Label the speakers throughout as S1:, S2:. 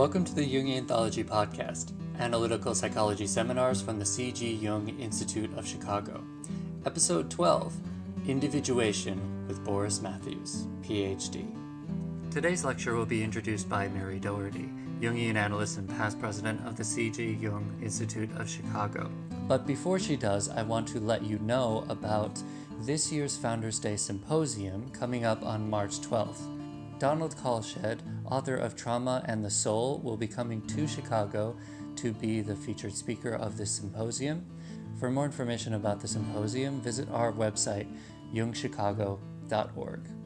S1: Welcome to the Jungian Anthology Podcast, analytical psychology seminars from the C.G. Jung Institute of Chicago. Episode 12 Individuation with Boris Matthews, PhD. Today's lecture will be introduced by Mary Dougherty, Jungian analyst and past president of the C.G. Jung Institute of Chicago. But before she does, I want to let you know about this year's Founders Day Symposium coming up on March 12th. Donald Kalsched, author of Trauma and the Soul, will be coming to Chicago to be the featured speaker of this symposium. For more information about the symposium, visit our website, jungchicago.org.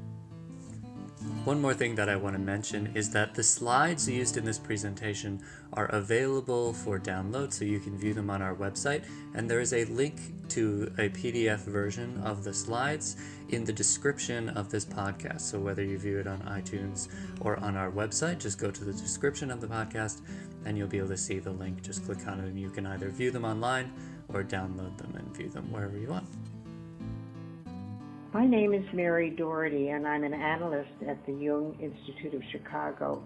S1: One more thing that I want to mention is that the slides used in this presentation are available for download so you can view them on our website and there is a link to a PDF version of the slides in the description of this podcast. So whether you view it on iTunes or on our website, just go to the description of the podcast and you'll be able to see the link. Just click on it and you can either view them online or download them and view them wherever you want.
S2: My name is Mary Dougherty, and I'm an analyst at the Jung Institute of Chicago.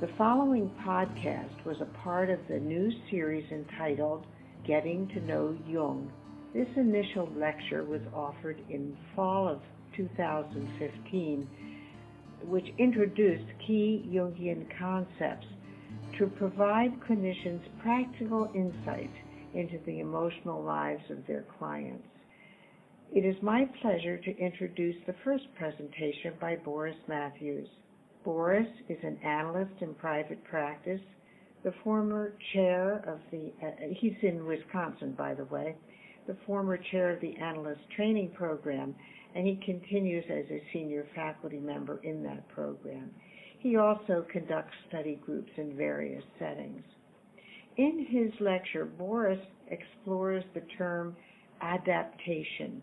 S2: The following podcast was a part of the new series entitled Getting to Know Jung. This initial lecture was offered in fall of 2015, which introduced key Jungian concepts to provide clinicians practical insight into the emotional lives of their clients. It is my pleasure to introduce the first presentation by Boris Matthews. Boris is an analyst in private practice, the former chair of the, uh, he's in Wisconsin, by the way, the former chair of the analyst training program, and he continues as a senior faculty member in that program. He also conducts study groups in various settings. In his lecture, Boris explores the term adaptation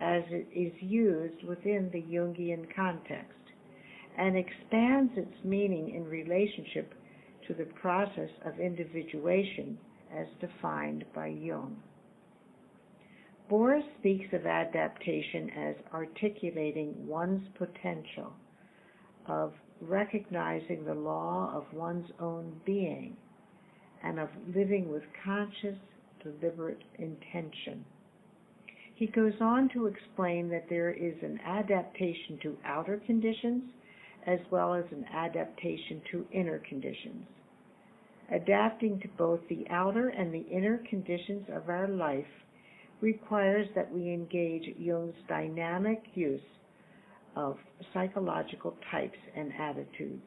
S2: as it is used within the Jungian context and expands its meaning in relationship to the process of individuation as defined by Jung. Boris speaks of adaptation as articulating one's potential, of recognizing the law of one's own being, and of living with conscious, deliberate intention. He goes on to explain that there is an adaptation to outer conditions as well as an adaptation to inner conditions. Adapting to both the outer and the inner conditions of our life requires that we engage Jung's dynamic use of psychological types and attitudes.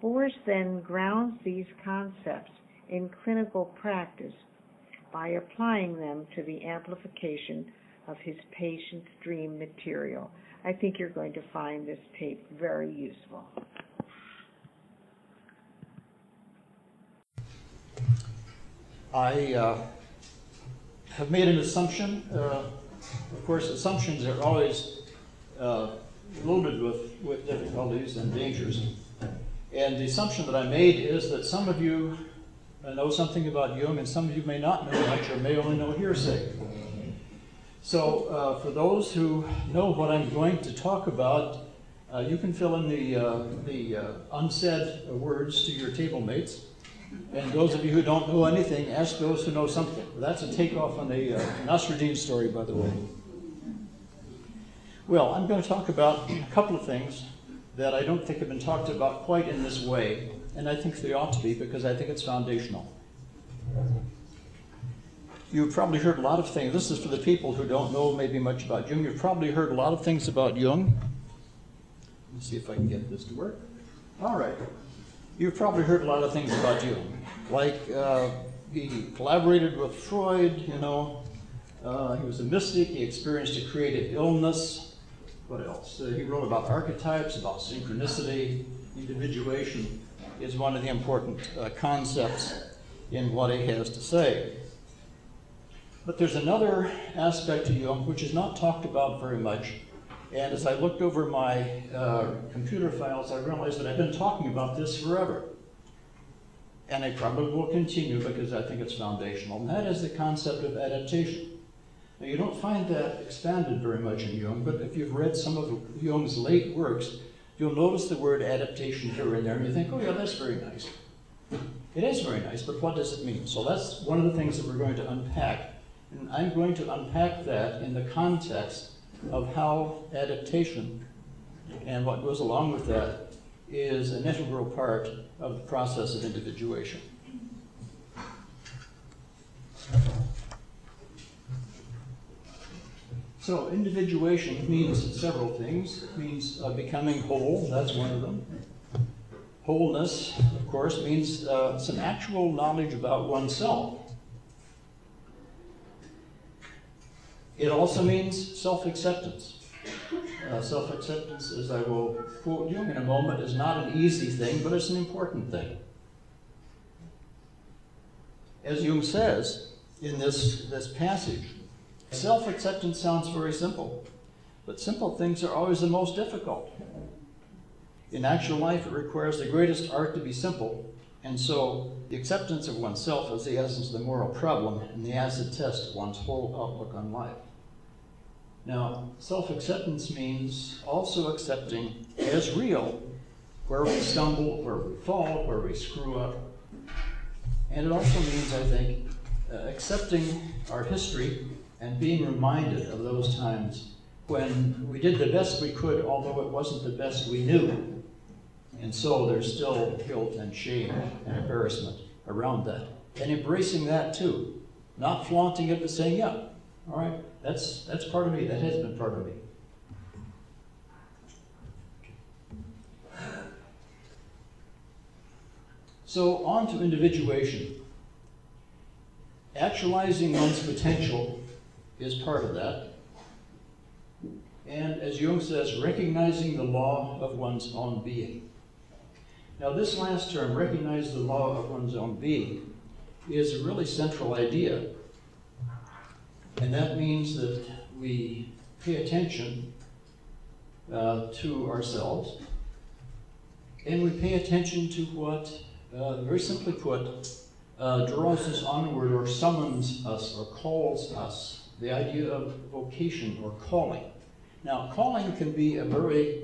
S2: Boris then grounds these concepts in clinical practice by applying them to the amplification of his patient's dream material. I think you're going to find this tape very useful.
S3: I uh, have made an assumption. Uh, of course, assumptions are always uh, loaded with, with difficulties and dangers. And the assumption that I made is that some of you know something about Jung and some of you may not know much or may only know hearsay. So, uh, for those who know what I'm going to talk about, uh, you can fill in the, uh, the uh, unsaid words to your table mates. And those of you who don't know anything, ask those who know something. That's a takeoff on the uh, Nasruddin story, by the way. Well, I'm going to talk about a couple of things that I don't think have been talked about quite in this way, and I think they ought to be because I think it's foundational. You've probably heard a lot of things. This is for the people who don't know maybe much about Jung. You've probably heard a lot of things about Jung. Let's see if I can get this to work. All right. You've probably heard a lot of things about Jung, like uh, he collaborated with Freud, you know, uh, he was a mystic, he experienced a creative illness. What else? Uh, he wrote about archetypes, about synchronicity, individuation is one of the important uh, concepts in what he has to say. But there's another aspect to Jung which is not talked about very much, and as I looked over my uh, computer files, I realized that I've been talking about this forever. And I probably will continue because I think it's foundational. And that is the concept of adaptation. Now, you don't find that expanded very much in Jung, but if you've read some of Jung's late works, you'll notice the word adaptation here and there, and you think, oh, yeah, that's very nice. It is very nice, but what does it mean? So that's one of the things that we're going to unpack. And I'm going to unpack that in the context of how adaptation and what goes along with that is an integral part of the process of individuation. So, individuation means several things. It means uh, becoming whole, that's one of them. Wholeness, of course, means uh, some actual knowledge about oneself. It also means self acceptance. Uh, self acceptance, as I will quote Jung in a moment, is not an easy thing, but it's an important thing. As Jung says in this, this passage, self acceptance sounds very simple, but simple things are always the most difficult. In actual life, it requires the greatest art to be simple, and so the acceptance of oneself is the essence of the moral problem and the acid test of one's whole outlook on life. Now, self acceptance means also accepting as real where we stumble, where we fall, where we screw up. And it also means, I think, uh, accepting our history and being reminded of those times when we did the best we could, although it wasn't the best we knew. And so there's still guilt and shame and embarrassment around that. And embracing that too. Not flaunting it, but saying, yeah, all right, that's, that's part of me. That has been part of me. So, on to individuation. Actualizing one's potential is part of that. And as Jung says, recognizing the law of one's own being. Now, this last term, recognize the law of one's own being, is a really central idea. And that means that we pay attention uh, to ourselves and we pay attention to what, uh, very simply put, uh, draws us onward or summons us or calls us. The idea of vocation or calling. Now, calling can be a very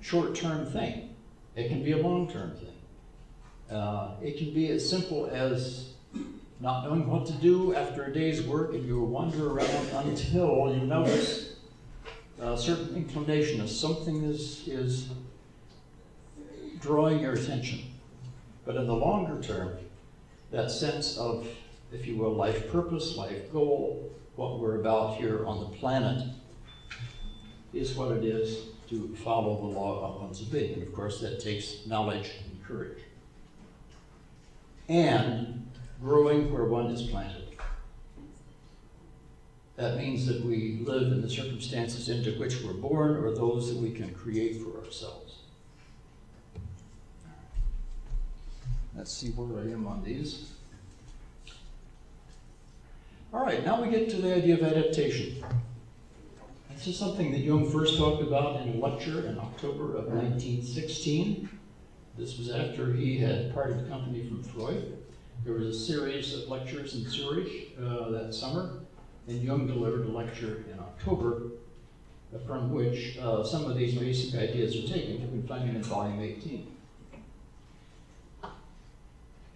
S3: short term thing. It can be a long term thing. Uh, it can be as simple as not knowing what to do after a day's work and you wander around until you notice a certain inclination of something is, is drawing your attention. But in the longer term, that sense of, if you will, life purpose, life goal, what we're about here on the planet, is what it is to follow the law of one's being. And of course, that takes knowledge and courage. And growing where one is planted. That means that we live in the circumstances into which we're born or those that we can create for ourselves. Let's see where I am on these. All right, now we get to the idea of adaptation. This is something that Jung first talked about in a lecture in October of 1916. This was after he had parted company from Freud. There was a series of lectures in Zurich uh, that summer, and Jung delivered a lecture in October from which uh, some of these basic ideas are taken. You can find them in volume 18.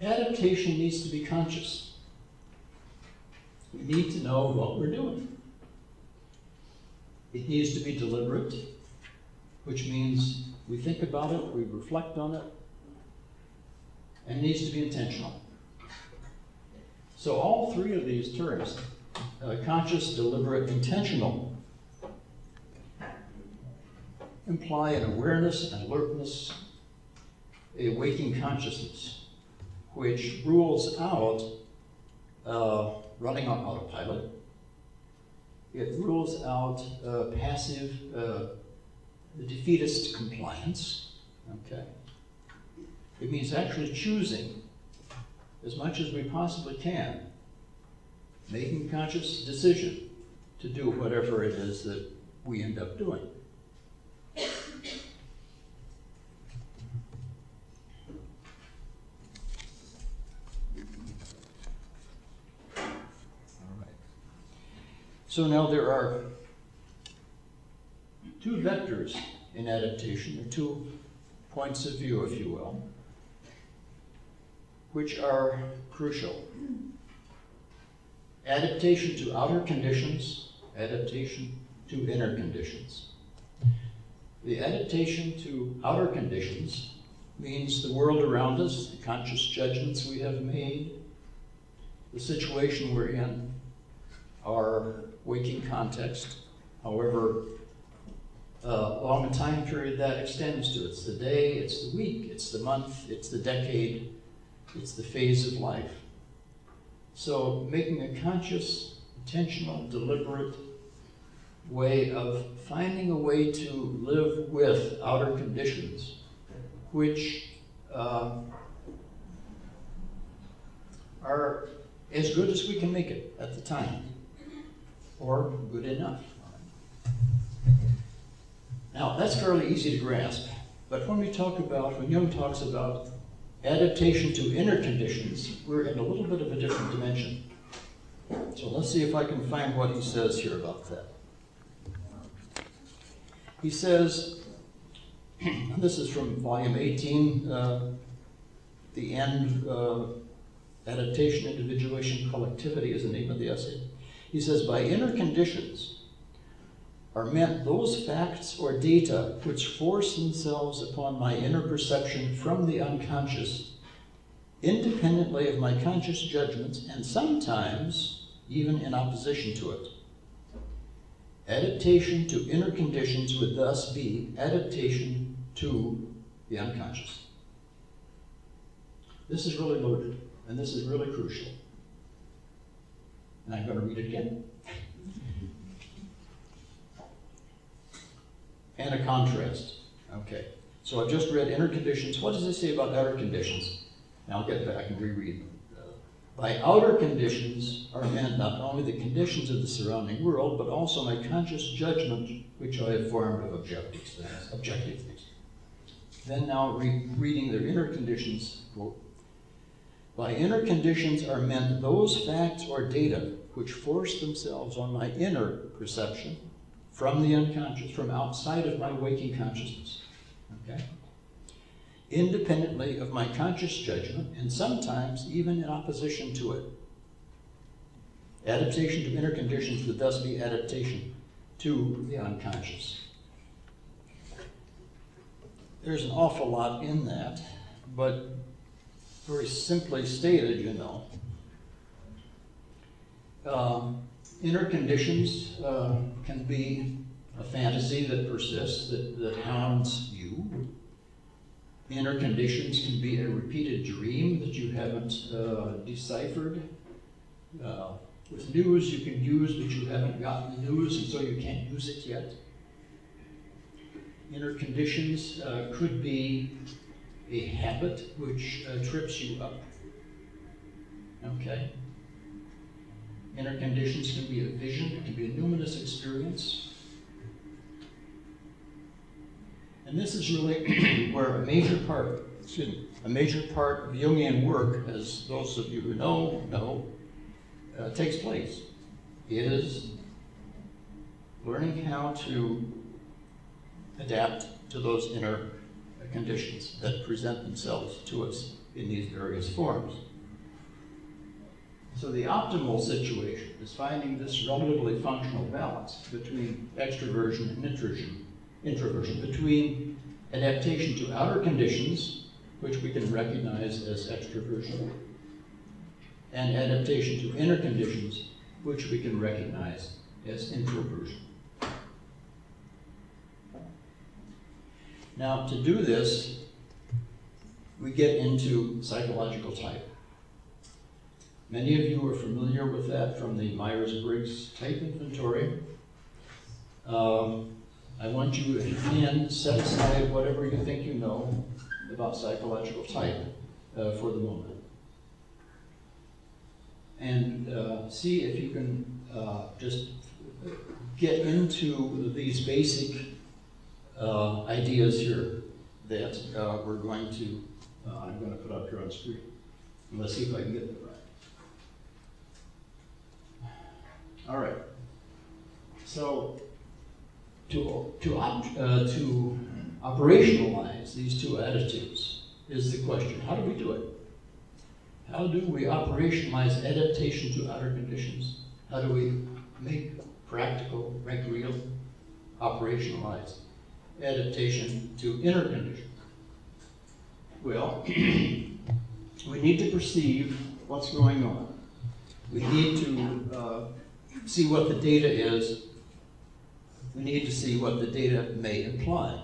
S3: Adaptation needs to be conscious. We need to know what we're doing. It needs to be deliberate, which means we think about it, we reflect on it, and it needs to be intentional. So, all three of these terms uh, conscious, deliberate, intentional imply an awareness, an alertness, a waking consciousness, which rules out uh, running on autopilot it rules out uh, passive, uh, defeatist compliance. Okay. It means actually choosing as much as we possibly can, making conscious decision to do whatever it is that we end up doing. So now there are two vectors in adaptation, or two points of view, if you will, which are crucial. Adaptation to outer conditions, adaptation to inner conditions. The adaptation to outer conditions means the world around us, the conscious judgments we have made, the situation we're in, our waking context, however uh, long a time period that extends to. It's the day, it's the week, it's the month, it's the decade, it's the phase of life. So making a conscious, intentional, deliberate way of finding a way to live with outer conditions, which uh, are as good as we can make it at the time, or good enough. Now, that's fairly easy to grasp, but when we talk about, when Jung talks about adaptation to inner conditions, we're in a little bit of a different dimension. So let's see if I can find what he says here about that. He says, this is from volume 18, uh, the end, uh, Adaptation, Individuation, Collectivity is the name of the essay. He says, by inner conditions are meant those facts or data which force themselves upon my inner perception from the unconscious, independently of my conscious judgments, and sometimes even in opposition to it. Adaptation to inner conditions would thus be adaptation to the unconscious. This is really loaded, and this is really crucial. And I'm going to read it again. and a contrast. Okay, so I've just read inner conditions. What does it say about outer conditions? Now I'll get back and reread. them. Uh, By outer conditions are meant not only the conditions of the surrounding world, but also my conscious judgment, which I have formed of objective things. Objective things. Then now re- reading their inner conditions, quote, by inner conditions are meant those facts or data which force themselves on my inner perception from the unconscious, from outside of my waking consciousness. Okay? Independently of my conscious judgment, and sometimes even in opposition to it. Adaptation to inner conditions would thus be adaptation to the unconscious. There's an awful lot in that, but very simply stated, you know. Um, inner conditions uh, can be a fantasy that persists, that, that hounds you. Inner conditions can be a repeated dream that you haven't uh, deciphered. Uh, with news you can use, but you haven't gotten news, and so you can't use it yet. Inner conditions uh, could be a habit which uh, trips you up. Okay? Inner conditions can be a vision, it can be a numinous experience. And this is really where a major part, excuse me, a major part of Jungian work, as those of you who know, know, uh, takes place, is learning how to adapt to those inner conditions that present themselves to us in these various forms. So the optimal situation is finding this relatively functional balance between extroversion and introversion, introversion, between adaptation to outer conditions, which we can recognize as extroversion, and adaptation to inner conditions, which we can recognize as introversion. Now, to do this, we get into psychological type. Many of you are familiar with that from the Myers-Briggs type inventory. Um, I want you, if you can, set aside whatever you think you know about psychological type uh, for the moment. And uh, see if you can uh, just get into these basic uh, ideas here that uh, we're going to, uh, I'm going to put up here on screen. And let's see if I can get them right. All right. So to, to, op- uh, to operationalize these two attitudes is the question. How do we do it? How do we operationalize adaptation to outer conditions? How do we make practical, make real, operationalize adaptation to inner conditions? Well, we need to perceive what's going on. We need to uh, see what the data is. We need to see what the data may imply.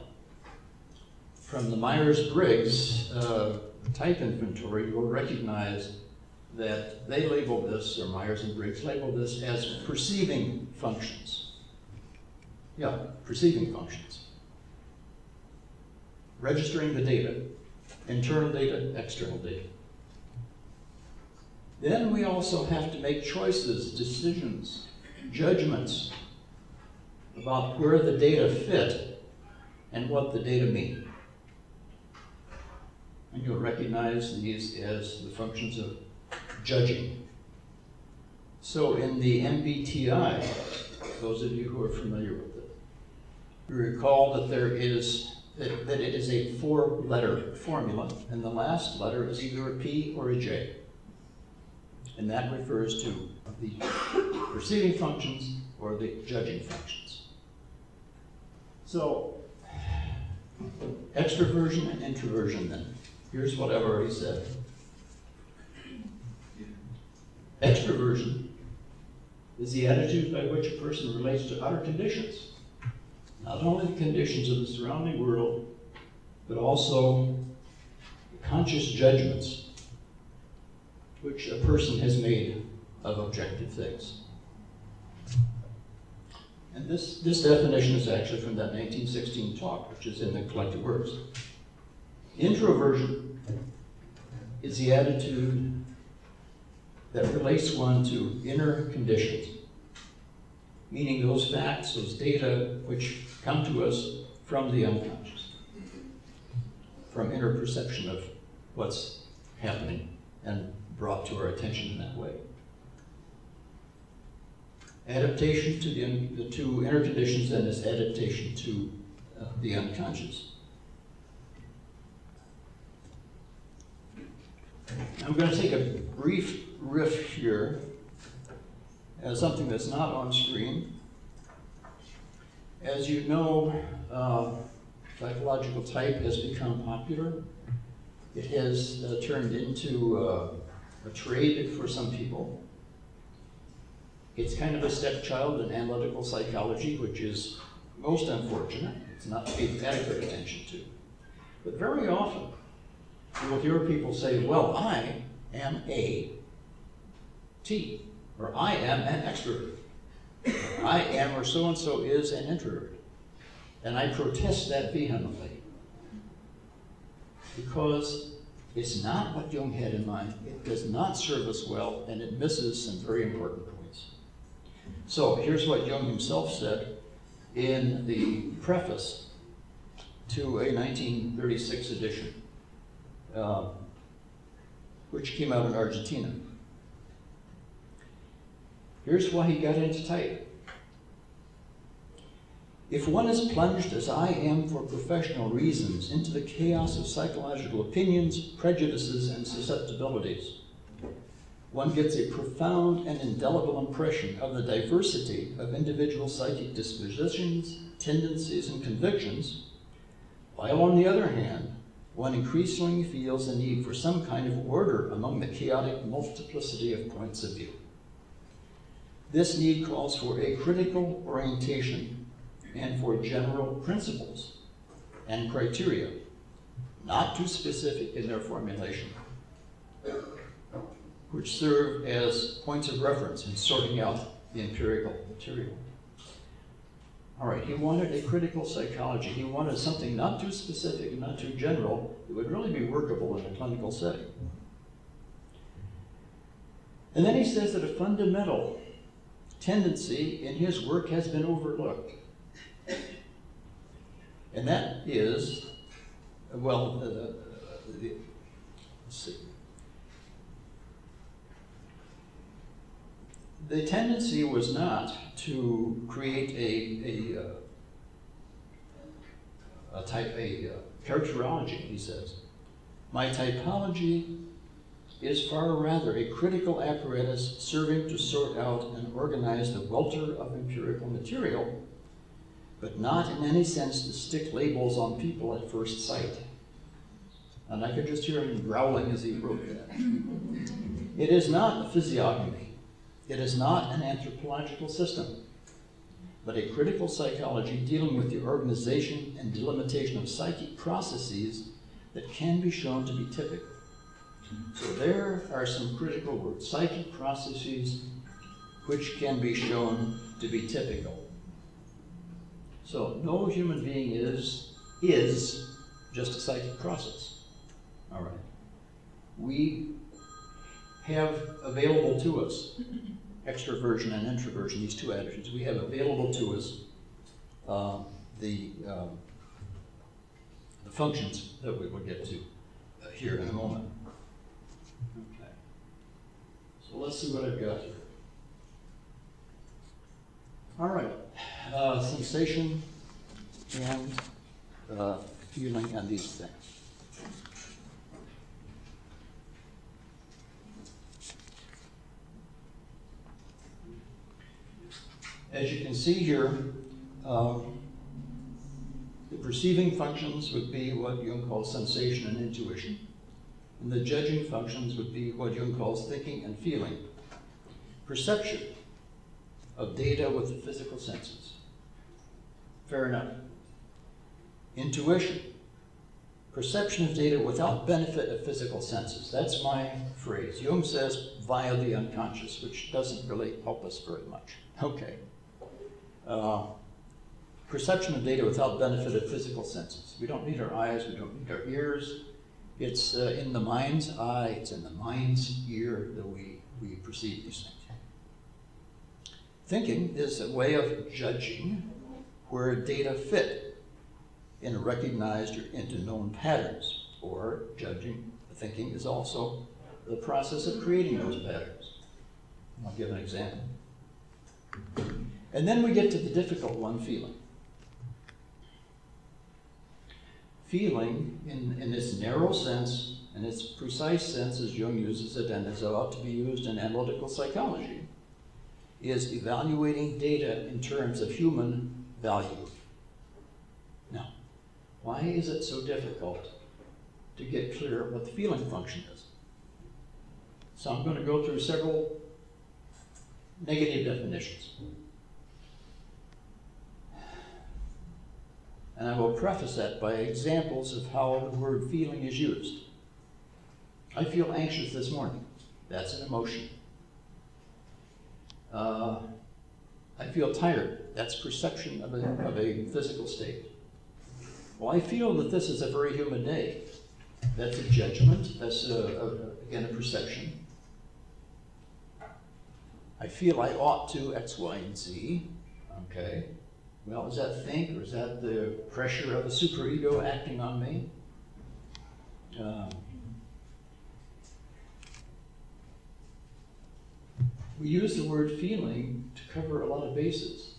S3: From the Myers-Briggs uh, type inventory, you'll recognize that they label this, or Myers and Briggs label this as perceiving functions. Yeah, perceiving functions. Registering the data, internal data, external data. Then we also have to make choices, decisions, judgments about where the data fit and what the data mean. And you'll recognize these as the functions of judging. So in the MBTI, those of you who are familiar with it, you recall that there is that, that it is a four-letter formula, and the last letter is either a P or a J. And that refers to the perceiving functions or the judging functions. So, extroversion and introversion then. Here's what I've already said. Extroversion is the attitude by which a person relates to outer conditions. Not only the conditions of the surrounding world, but also conscious judgments which a person has made of objective things. And this, this definition is actually from that 1916 talk, which is in the collected works. Introversion is the attitude that relates one to inner conditions, meaning those facts, those data which come to us from the unconscious, from inner perception of what's happening and brought to our attention in that way. Adaptation to the, the two inner conditions and is adaptation to uh, the unconscious. I'm going to take a brief riff here as something that's not on screen. As you know, uh, psychological type has become popular. It has uh, turned into uh, a trade for some people. It's kind of a stepchild in analytical psychology, which is most unfortunate. It's not paid adequate attention to. But very often, you will hear people say, well, I am a T, or I am an extrovert. I am, or so and so is an introvert. And I protest that vehemently. Because it's not what Jung had in mind. It does not serve us well, and it misses some very important points. So here's what Jung himself said in the preface to a 1936 edition, uh, which came out in Argentina. Here's why he got into type. If one is plunged, as I am for professional reasons, into the chaos of psychological opinions, prejudices, and susceptibilities, one gets a profound and indelible impression of the diversity of individual psychic dispositions, tendencies, and convictions, while on the other hand, one increasingly feels the need for some kind of order among the chaotic multiplicity of points of view. This need calls for a critical orientation and for general principles and criteria, not too specific in their formulation, which serve as points of reference in sorting out the empirical material. All right, he wanted a critical psychology. He wanted something not too specific and not too general that would really be workable in a clinical setting. And then he says that a fundamental tendency in his work has been overlooked. And that is, well, uh, the, let's see. The tendency was not to create a, a, uh, a type, a uh, characterology, he says. My typology is far rather a critical apparatus serving to sort out and organize the welter of empirical material, but not in any sense to stick labels on people at first sight. And I could just hear him growling as he wrote that. It is not a physiognomy. It is not an anthropological system, but a critical psychology dealing with the organization and delimitation of psychic processes that can be shown to be typical. So there are some critical words, psychic processes which can be shown to be typical. So no human being is, is just a psychic process. All right. We have available to us extroversion and introversion, these two attitudes. We have available to us uh, the, um, the functions that we will get to uh, here in a moment. So let's see what I've got here. All right. Uh, sensation and uh, feeling and these things. As you can see here, um, the perceiving functions would be what Jung calls sensation and intuition, and the judging functions would be what Jung calls thinking and feeling. Perception of data with the physical senses. Fair enough. Intuition, perception of data without benefit of physical senses. That's my phrase. Jung says via the unconscious, which doesn't really help us very much. Okay. Uh, perception of data without benefit of physical senses. We don't need our eyes, we don't need our ears. It's uh, in the mind's eye, it's in the mind's ear that we, we perceive these things. Thinking is a way of judging where data fit in recognized or into known patterns, or judging, thinking is also the process of creating those patterns. I'll give an example. And then we get to the difficult one, feeling. Feeling, in, in its narrow sense, and its precise sense as Jung uses it and it ought to be used in analytical psychology, is evaluating data in terms of human value. Now, why is it so difficult to get clear what the feeling function is? So I'm going to go through several negative definitions. And I will preface that by examples of how the word feeling is used. I feel anxious this morning. That's an emotion. Uh, I feel tired. That's perception of a, of a physical state. Well, I feel that this is a very human day. That's a judgment. That's, a, a, again, a perception. I feel I ought to X, Y, and Z. Okay. Well, is that think or is that the pressure of a superego acting on me? Um, we use the word feeling to cover a lot of bases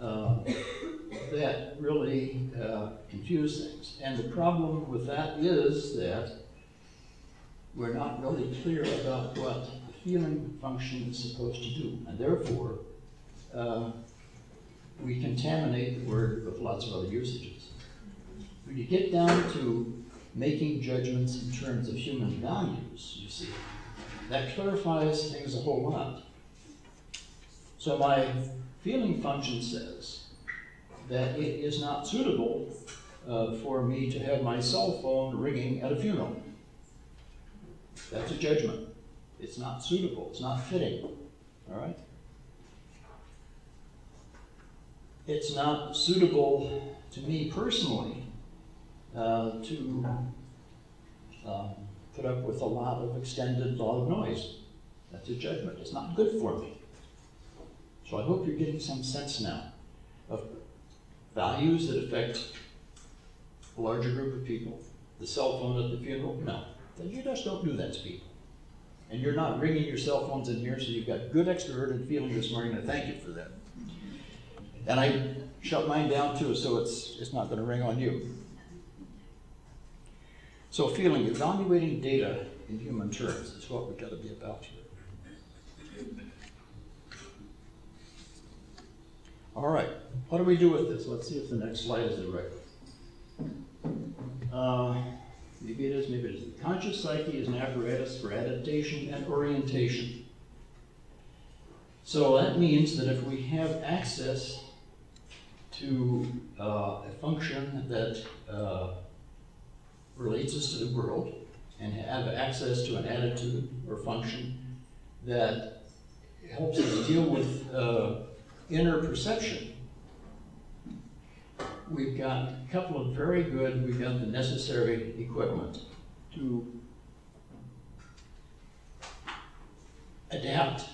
S3: uh, that really uh, confuse things. And the problem with that is that we're not really clear about what the feeling function is supposed to do. And therefore, uh, we contaminate the word with lots of other usages. When you get down to making judgments in terms of human values, you see, that clarifies things a whole lot. So my feeling function says that it is not suitable uh, for me to have my cell phone ringing at a funeral. That's a judgment. It's not suitable. It's not fitting. All right? It's not suitable to me personally uh, to um, put up with a lot of extended loud noise. That's a judgment. It's not good for me. So I hope you're getting some sense now of values that affect a larger group of people. The cell phone at the funeral? No. You just don't do that to people. And you're not ringing your cell phones in here, so you've got good extroverted feeling this morning, and thank you for that. And I shut mine down too, so it's, it's not going to ring on you. So, feeling, evaluating data in human terms is what we've got to be about here. All right, what do we do with this? Let's see if the next slide is the right one. Uh, maybe it is, maybe it isn't. Conscious psyche is an apparatus for adaptation and orientation. So that means that if we have access to uh, a function that uh, relates us to the world and have access to an attitude or function that helps us deal with uh, inner perception, we've got a couple of very good, we've got the necessary equipment to adapt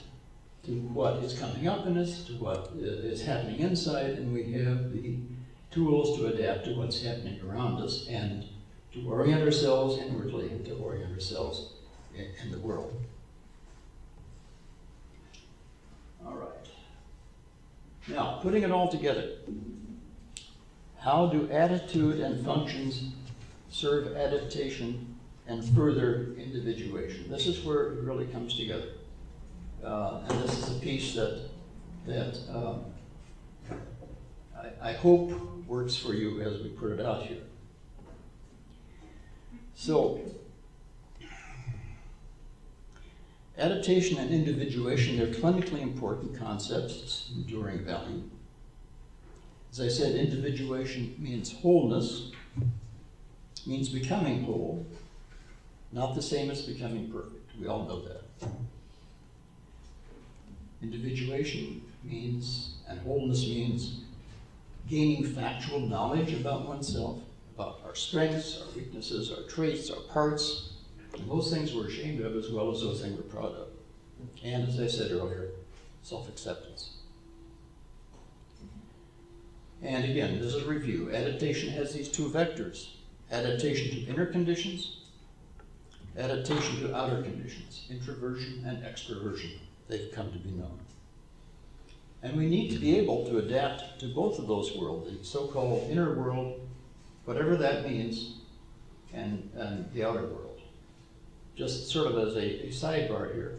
S3: to what is coming up in us, to what uh, is happening inside, and we have the tools to adapt to what's happening around us and to orient ourselves inwardly and to orient ourselves in, in the world. All right. Now, putting it all together, how do attitude and functions serve adaptation and further individuation? This is where it really comes together. Uh, and this is a piece that, that um, I, I hope works for you as we put it out here. So, adaptation and individuation, they're clinically important concepts, enduring value. As I said, individuation means wholeness, means becoming whole, not the same as becoming perfect. We all know that. Individuation means, and wholeness means, gaining factual knowledge about oneself, about our strengths, our weaknesses, our traits, our parts, and those things we're ashamed of as well as those things we're proud of. And as I said earlier, self acceptance. And again, this is a review. Adaptation has these two vectors adaptation to inner conditions, adaptation to outer conditions, introversion and extroversion. They've come to be known. And we need to be able to adapt to both of those worlds, the so called inner world, whatever that means, and, and the outer world. Just sort of as a, a sidebar here,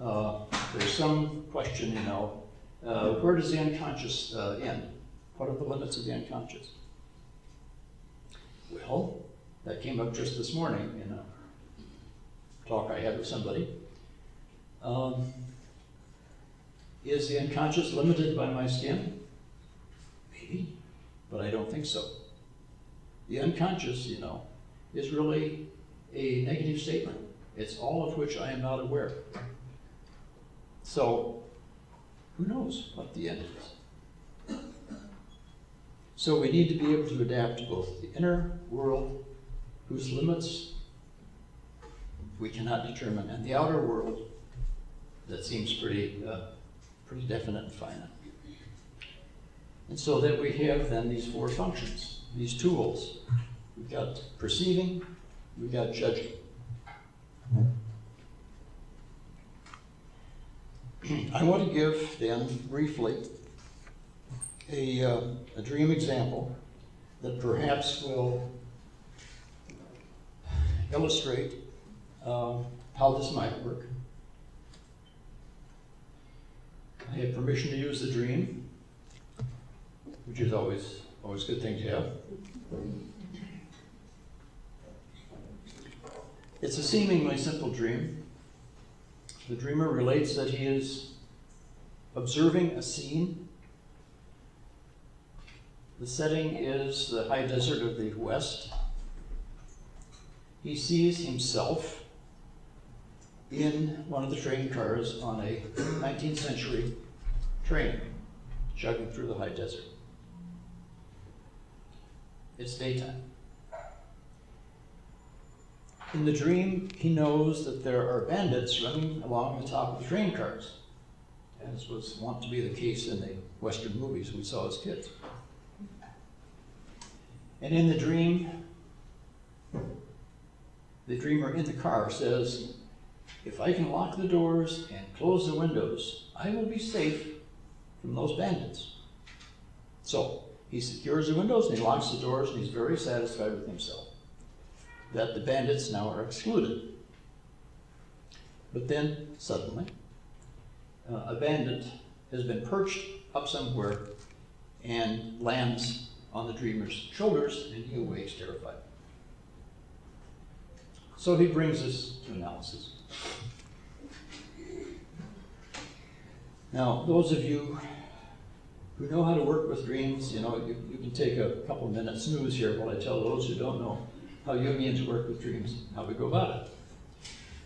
S3: uh, there's some question, you know, uh, where does the unconscious uh, end? What are the limits of the unconscious? Well, that came up just this morning in a talk I had with somebody. Um, is the unconscious limited by my skin? Maybe, but I don't think so. The unconscious, you know, is really a negative statement. It's all of which I am not aware. So, who knows what the end is? So, we need to be able to adapt to both the inner world, whose limits we cannot determine, and the outer world that seems pretty, uh, pretty definite and finite. And so that we have then these four functions, these tools. We've got perceiving, we've got judging. I want to give then briefly a, uh, a dream example that perhaps will illustrate um, how this might work. I have permission to use the dream, which is always always a good thing to have. It's a seemingly simple dream. The dreamer relates that he is observing a scene. The setting is the high desert of the West. He sees himself in one of the train cars on a 19th century train chugging through the high desert. It's daytime. In the dream, he knows that there are bandits running along the top of the train cars, as was wont to be the case in the Western movies we saw as kids. And in the dream, the dreamer in the car says, If I can lock the doors and close the windows, I will be safe from those bandits. So he secures the windows and he locks the doors and he's very satisfied with himself. that the bandits now are excluded. But then, suddenly, uh, a bandit has been perched up somewhere and lands on the dreamer's shoulders, and he awakes terrified. So he brings us to analysis. Now, those of you who know how to work with dreams, you know, you, you can take a couple minutes snooze here while I tell those who don't know how Jungians work with dreams, how we go about it.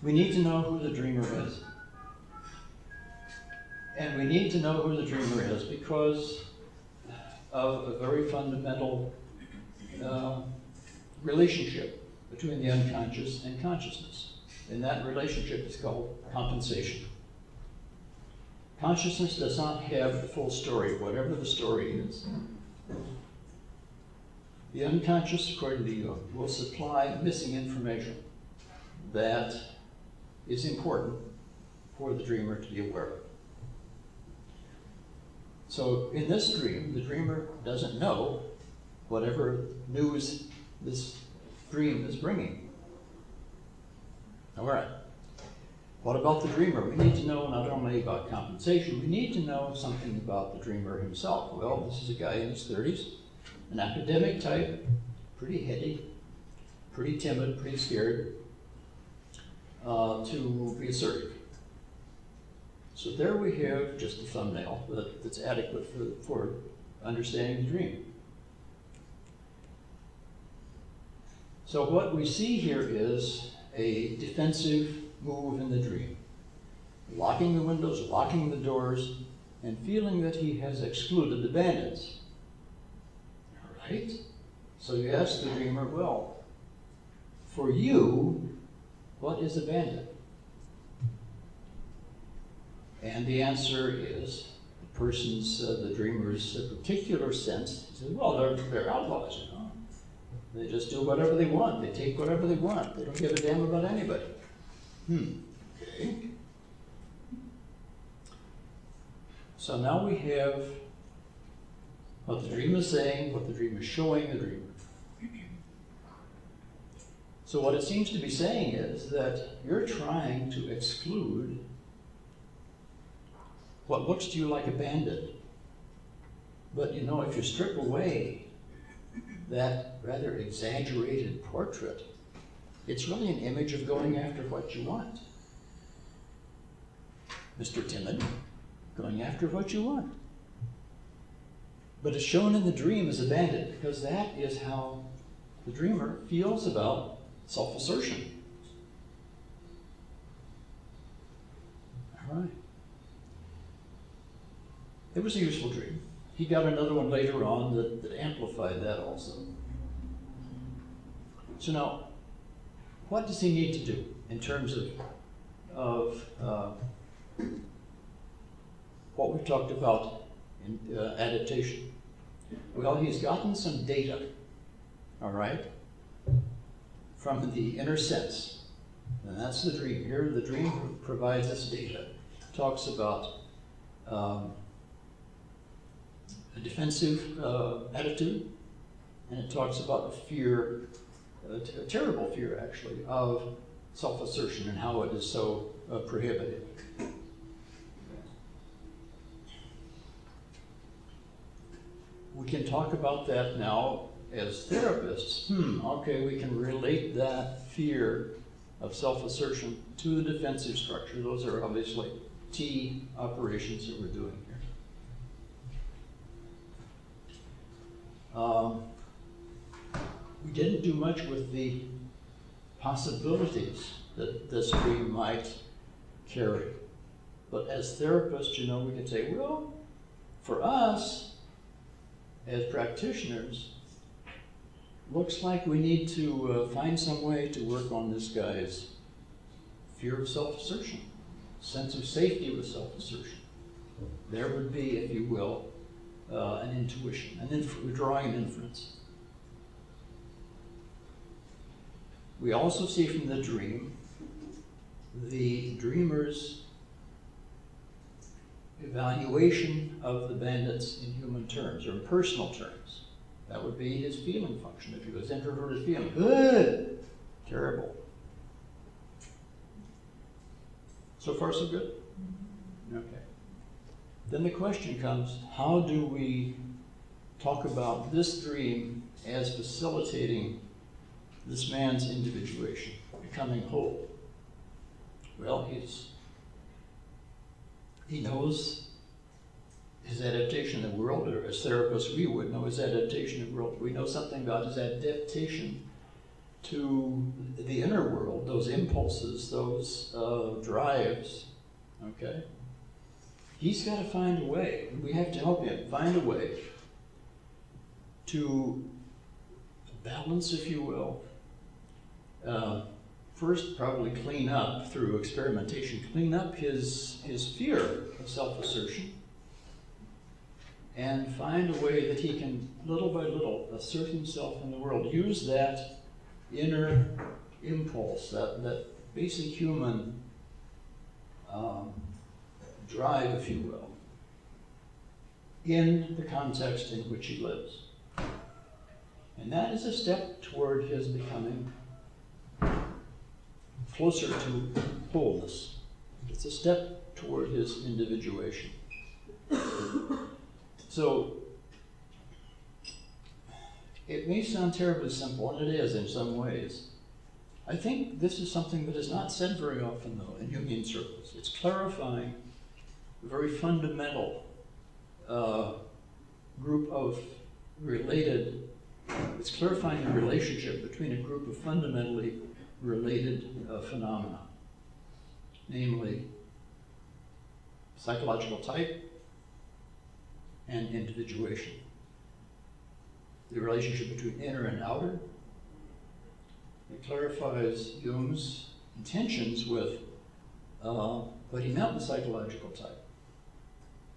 S3: We need to know who the dreamer is. And we need to know who the dreamer is because of a very fundamental uh, relationship between the unconscious and consciousness. And that relationship is called compensation. Consciousness does not have the full story, whatever the story is. The unconscious, according to Jung, will supply missing information that is important for the dreamer to be aware of. So in this dream, the dreamer doesn't know whatever news this dream is bringing. All right. What about the dreamer? We need to know not only about compensation, we need to know something about the dreamer himself. Well, this is a guy in his 30s, an academic type, pretty heady, pretty timid, pretty scared, uh, to be assertive. So there we have just a thumbnail that, that's adequate for, for understanding the dream. So what we see here is a defensive move in the dream. Locking the windows, locking the doors, and feeling that he has excluded the bandits. All right? So you ask the dreamer, well, for you, what is a bandit? And the answer is the person's, uh, the dreamer's particular sense. He says, well, they're, they're outlaws, you know. They just do whatever they want. They take whatever they want. They don't give a damn about anybody. Hmm. Okay. So now we have what the dream is saying, what the dream is showing the dreamer. So what it seems to be saying is that you're trying to exclude what looks to you like a bandit. But you know, if you strip away that rather exaggerated portrait, it's really an image of going after what you want. Mr. Timid, going after what you want. But it's shown in the dream as abandoned, because that is how the dreamer feels about self assertion. All right. It was a useful dream. He got another one later on that, that amplified that also. So now, what does he need to do in terms of, of uh, what we've talked about in uh, adaptation? Well, he's gotten some data, all right, from the inner sense. And that's the dream. Here, the dream provides us data. Talks about um, a defensive uh, attitude, and it talks about fear, a, terrible fear actually, of self assertion and how it is so uh, prohibited. We can talk about that now as therapists. Hmm, okay, we can relate that fear of self assertion to the defensive structure. Those are obviously T operations that we're doing here. Um, we didn't do much with the possibilities that this dream might carry. But as therapists, you know, we can say, well, for us, as practitioners, looks like we need to uh, find some way to work on this guy's fear of self assertion, sense of safety with self assertion. There would be, if you will, uh, an intuition, and then drawing an inference. We also see from the dream the dreamer's evaluation of the bandits in human terms or in personal terms. That would be his feeling function. If he was introverted feeling, good, Terrible. So far, so good? Mm-hmm. Okay. Then the question comes how do we talk about this dream as facilitating this man's individuation, becoming whole? Well, he's, he knows his adaptation in the world, or as therapists, we would know his adaptation in the world. We know something about his adaptation to the inner world, those impulses, those uh, drives. Okay? He's got to find a way. We have to help him find a way to balance, if you will. Uh, first, probably clean up through experimentation, clean up his, his fear of self assertion, and find a way that he can, little by little, assert himself in the world. Use that inner impulse, that, that basic human um, drive, if you will, in the context in which he lives. And that is a step toward his becoming closer to wholeness. It's a step toward his individuation. so, it may sound terribly simple, and it is in some ways. I think this is something that is not said very often, though, in Jungian circles. It's clarifying a very fundamental uh, group of related, it's clarifying the relationship between a group of fundamentally related uh, phenomena, namely psychological type and individuation the relationship between inner and outer. It clarifies Jung's intentions with uh, what he meant with psychological type.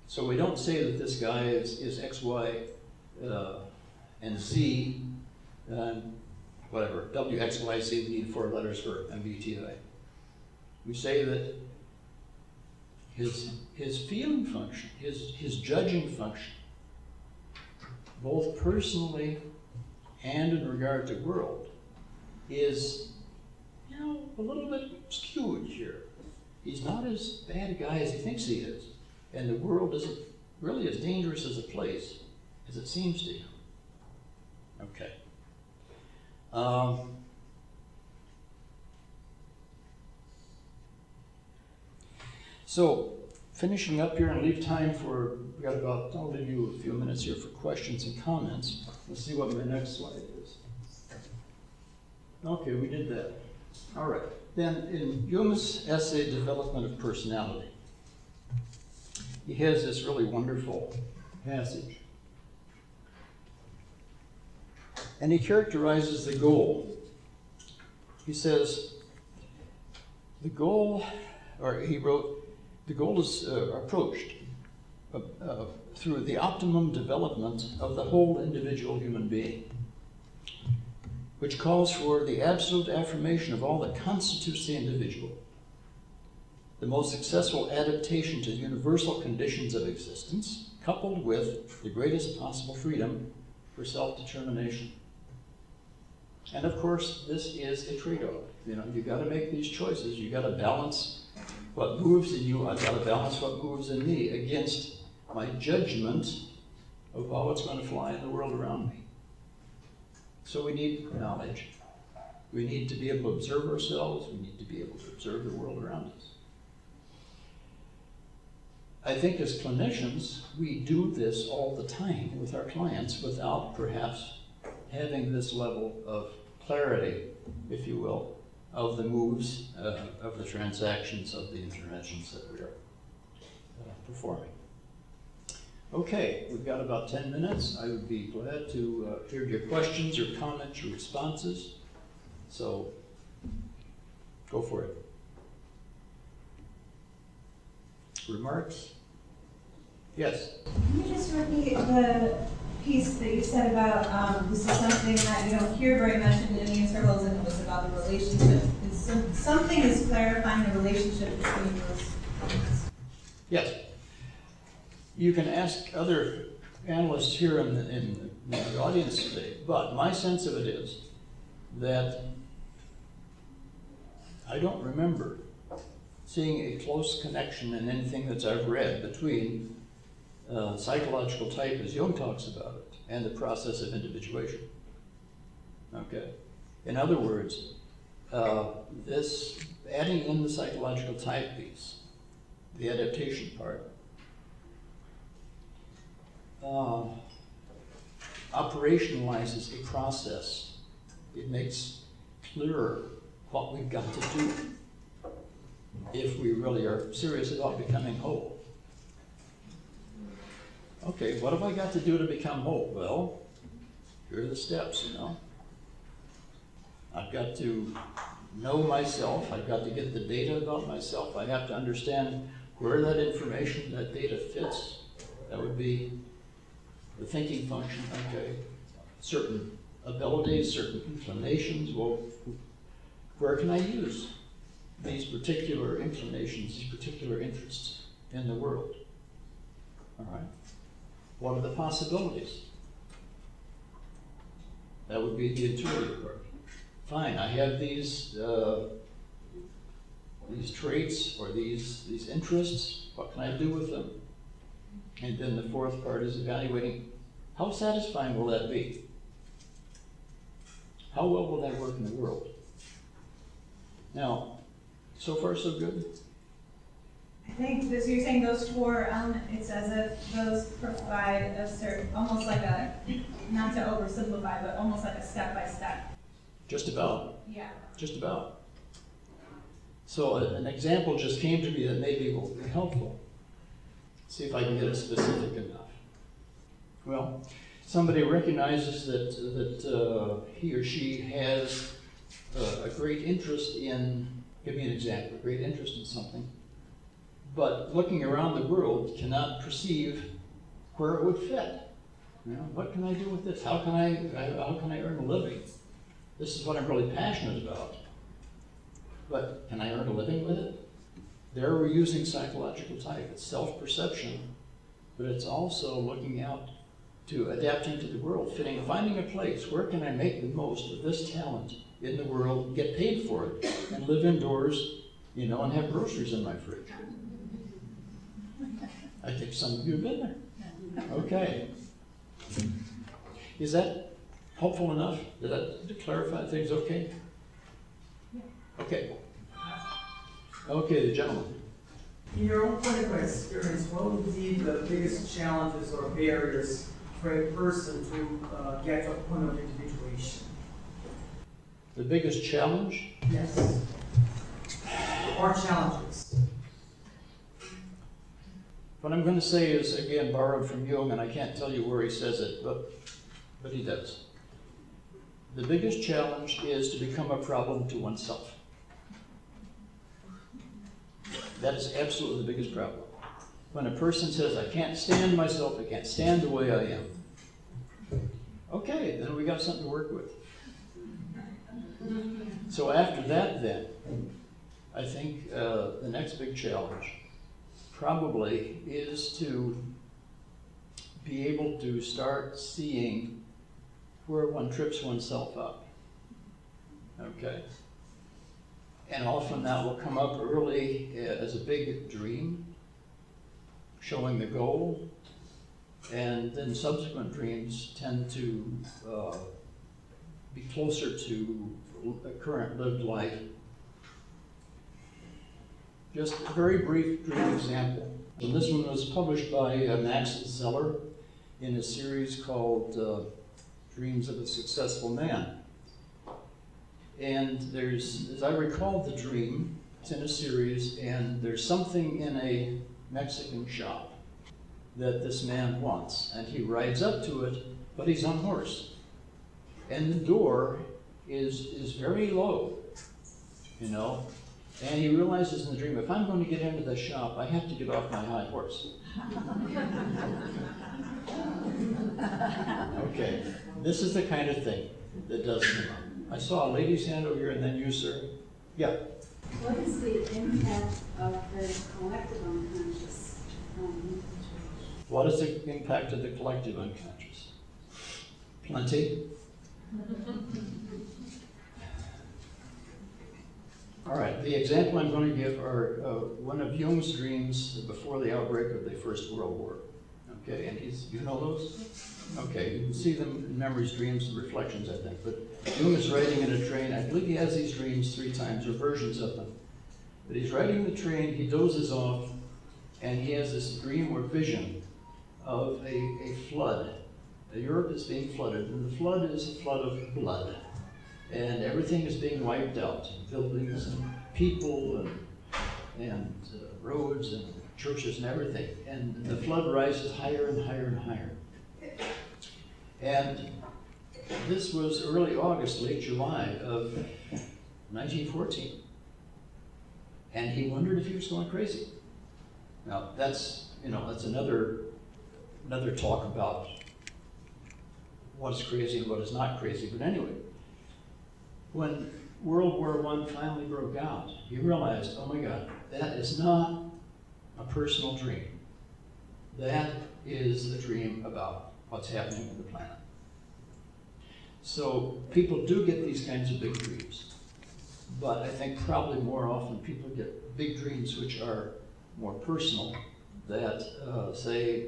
S3: So we don't say that this guy is, is X, Y, uh, and Z, and whatever, W, X, Y, Z, we need four letters for MBTI. We say that his, his feeling function, his, his judging function, both personally and in regard to world, is, you know, a little bit skewed here. He's not as bad a guy as he thinks he is, and the world isn't really as dangerous as a place as it seems to him. Okay. Um, so, finishing up here and leave time for, we got about, I'll leave you a few minutes here for questions and comments. Let's see what my next slide is. Okay, we did that. All right. Then in Jung's essay, Development of Personality, he has this really wonderful passage. And he characterizes the goal. He says, the goal, or he wrote, the goal is uh, approached uh, uh, through the optimum development of the whole individual human being, which calls for the absolute affirmation of all that constitutes the individual, the most successful adaptation to universal conditions of existence, coupled with the greatest possible freedom for self determination. And of course, this is a trade off. You know, you've got to make these choices. You've got to balance what moves in you, I've got to balance what moves in me against my judgment of how it's going to fly in the world around me. So we need knowledge. We need to be able to observe ourselves. We need to be able to observe the world around us. I think as clinicians, we do this all the time with our clients without perhaps having this level of clarity, if you will, of the moves, uh, of the transactions, of the interventions that we are uh, performing. Okay, we've got about 10 minutes. I would be glad to uh, hear your questions or comments or responses. So go for it. Remarks? Yes?
S4: Can you just repeat the piece that you said about um, this is something that you don't hear very much in Jungian circles, and it was about the relationship. Some, something is clarifying the relationship between those.
S3: Yes. You can ask other analysts here in the, in the audience today, but my sense of it is that I don't remember seeing a close connection in anything that I've read between uh, psychological type, as Jung talks about it, and the process of individuation. Okay? In other words, uh, this adding in the psychological type piece, the adaptation part, uh, operationalizes a process. It makes clearer what we've got to do if we really are serious about becoming whole. Okay, what have I got to do to become whole? Well, here are the steps, you know. I've got to know myself, I've got to get the data about myself, I have to understand where that information, that data fits. That would be the thinking function, okay. Certain abilities, certain inclinations, well, where can I use these particular inclinations, these particular interests in the world? All right. What are the possibilities? That would be the intuitive part. Fine, I have these uh, these traits or these these interests. What can I do with them? And then the fourth part is evaluating how satisfying will that be? How well will that work in the world? Now, so far so good.
S4: I think this, you're saying those four elements, it's as if those provide a certain, almost like a, not to oversimplify, but almost like a step by step.
S3: Just about.
S4: Yeah.
S3: Just about. So an example just came to me that maybe will be helpful. See if I can get it specific enough. Well, somebody recognizes that, that uh, he or she has uh, a great interest in, give me an example, a great interest in something, but looking around the world cannot perceive where it would fit. You know, what can I do with this? How can I, how can I earn a living? This is what I'm really passionate about. But can I earn a living with it? There we're using psychological type. It's self-perception, but it's also looking out to adapting to the world, fitting, finding a place. Where can I make the most of this talent in the world, get paid for it, and live indoors, you know, and have groceries in my fridge? I think some of you have been there. Okay. Is that helpful enough? Did that to clarify things okay? Okay. Okay, the gentleman.
S5: In your own clinical experience, what would be the biggest challenges or barriers for a person to uh, get to a point of individuation?
S3: The biggest challenge?
S5: Yes. Or challenges?
S3: What I'm going to say is, again, borrowed from Jung, and I can't tell you where he says it, but, but he does. The biggest challenge is to become a problem to oneself. That is absolutely the biggest problem. When a person says, I can't stand myself, I can't stand the way I am. Okay, then we got something to work with. So after that, then, I think uh, the next big challenge probably is to be able to start seeing where one trips oneself up. Okay? And often that will come up early as a big dream, showing the goal, and then subsequent dreams tend to uh, be closer to current lived life. Just a very brief dream example. And this one was published by uh, Max Zeller in a series called uh, Dreams of a Successful Man. And there's, as I recall the dream, it's in a series, and there's something in a Mexican shop that this man wants. And he rides up to it, but he's on horse. And the door is, is very low, you know. And he realizes in the dream, if I'm going to get into the shop, I have to get off my high horse. okay, this is the kind of thing that does come up. I saw a lady's hand over here, and then you, sir. Yeah.
S6: What is the impact of the collective unconscious on?
S3: What is the impact of the collective unconscious? Plenty. All right. the example I'm going to give are uh, one of Jung's dreams before the outbreak of the First World War. Okay, and he's, you know those? Okay, you can see them in memories, dreams, and reflections, I think. But Jung is riding in a train. I believe he has these dreams three times, or versions of them. But he's riding the train, he dozes off, and he has this dream or vision of a, a flood. Europe is being flooded, and the flood is a flood of blood. And everything is being wiped out buildings and people and, and uh, roads and churches and everything. And the flood rises higher and higher and higher. And this was early August, late July of 1914. And he wondered if he was going crazy. Now, that's, you know, that's another, another talk about what's crazy and what is not crazy. But anyway, when World War I finally broke out, he realized, oh my God, that is not a personal dream. That is a dream about what's happening in the planet. So people do get these kinds of big dreams. But I think probably more often people get big dreams which are more personal that uh, say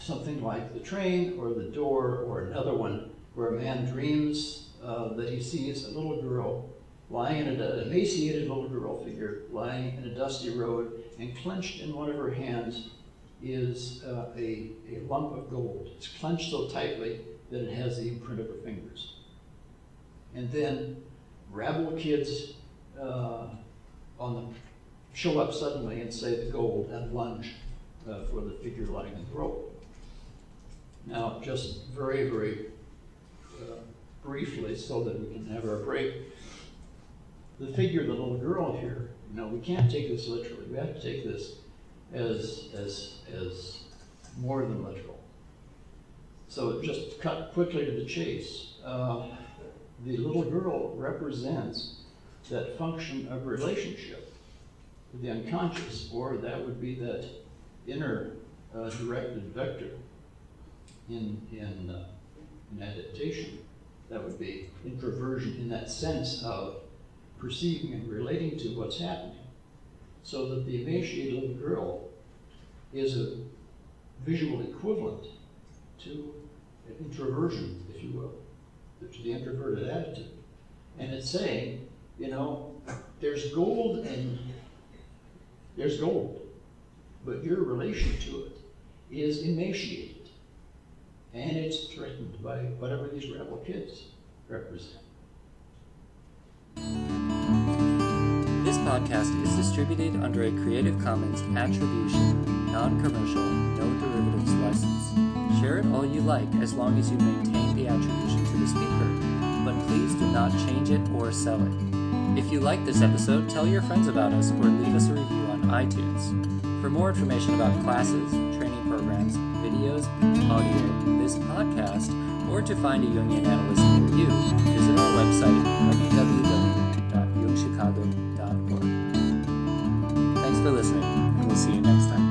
S3: something like the train or the door or another one where a man dreams uh, that he sees a little girl lying in a, an emaciated little girl figure lying in a dusty road and clenched in one of her hands is uh, a, a lump of gold. It's clenched so tightly that it has the imprint of her fingers. And then rabble kids uh, on the show up suddenly and say the gold and lunge uh, for the figure lying in the road. Now, just very, very uh, briefly, so that we can have our break, the figure, of the little girl here, you know, we can't take this literally. We have to take this as as as more than literal. So just cut quickly to the chase. Uh, the little girl represents that function of relationship with the unconscious, or that would be that inner uh, directed vector in, in, uh, in adaptation. That would be introversion in that sense of perceiving and relating to what's happening. So that the emaciated little girl is a visual equivalent to an introversion, if you will, to the introverted attitude. And it's saying, you know, there's gold and there's gold, but your relation to it is emaciated. And it's threatened by whatever these rebel kids represent.
S1: This podcast is distributed under a Creative Commons Attribution, Non Commercial, No Derivatives license. Share it all you like as long as you maintain the attribution to the speaker, but please do not change it or sell it. If you like this episode, tell your friends about us or leave us a review on iTunes. For more information about classes, training programs, videos, audio, this podcast, or to find a Jungian analyst near you, visit our website www.youngchicago.org. Thanks for listening, and we'll see you next time.